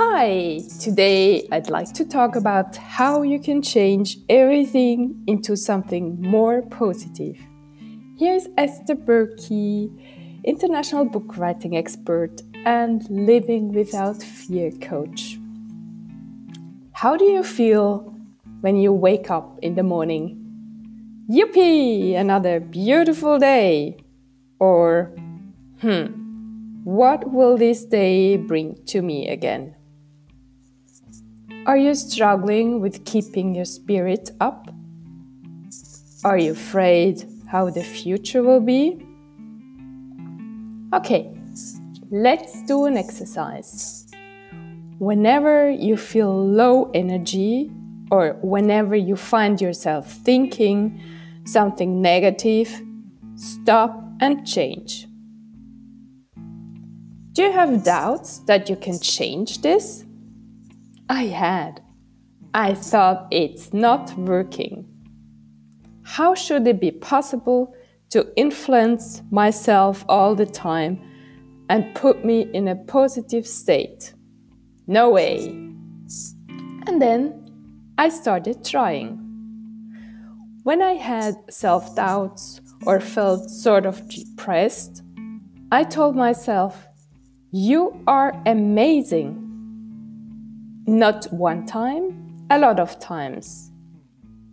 Hi! Today I'd like to talk about how you can change everything into something more positive. Here's Esther Berkey, international book writing expert and living without fear coach. How do you feel when you wake up in the morning? Yippee! Another beautiful day! Or, hmm, what will this day bring to me again? Are you struggling with keeping your spirit up? Are you afraid how the future will be? Okay, let's do an exercise. Whenever you feel low energy or whenever you find yourself thinking something negative, stop and change. Do you have doubts that you can change this? I had. I thought it's not working. How should it be possible to influence myself all the time and put me in a positive state? No way. And then I started trying. When I had self doubts or felt sort of depressed, I told myself, You are amazing. Not one time, a lot of times.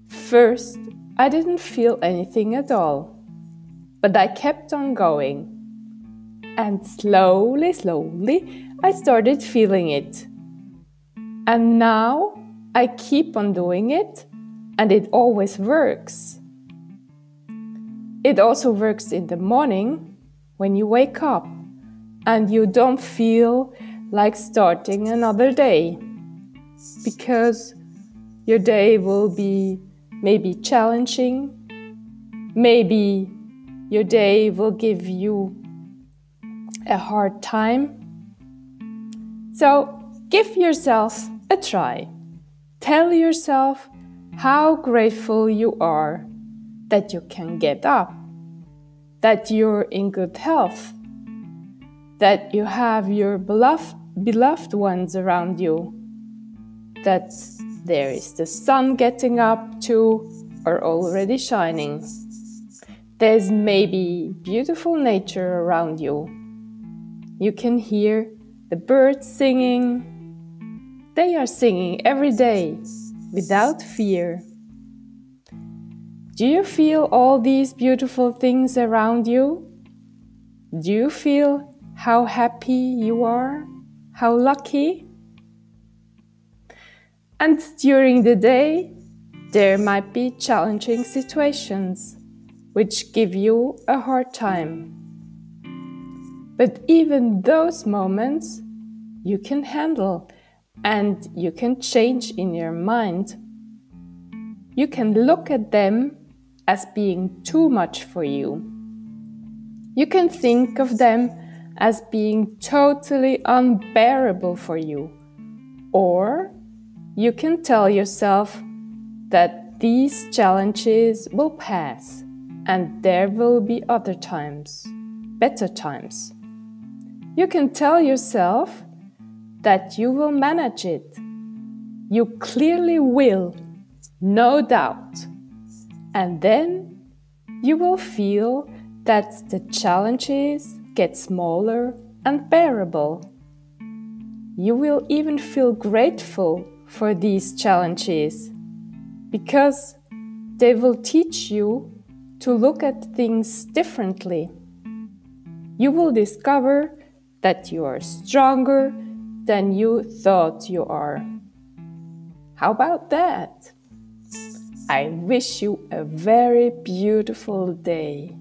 First, I didn't feel anything at all, but I kept on going. And slowly, slowly, I started feeling it. And now I keep on doing it, and it always works. It also works in the morning when you wake up and you don't feel like starting another day because your day will be maybe challenging, maybe your day will give you a hard time. So give yourself a try. Tell yourself how grateful you are that you can get up, that you're in good health, that you have your beloved, beloved ones around you that there is the sun getting up too or already shining. There's maybe beautiful nature around you. You can hear the birds singing. They are singing every day without fear. Do you feel all these beautiful things around you? Do you feel how happy you are? How lucky? And during the day, there might be challenging situations which give you a hard time. But even those moments you can handle and you can change in your mind. You can look at them as being too much for you. You can think of them as being totally unbearable for you. Or you can tell yourself that these challenges will pass and there will be other times, better times. You can tell yourself that you will manage it. You clearly will, no doubt. And then you will feel that the challenges get smaller and bearable. You will even feel grateful for these challenges because they will teach you to look at things differently. You will discover that you are stronger than you thought you are. How about that? I wish you a very beautiful day.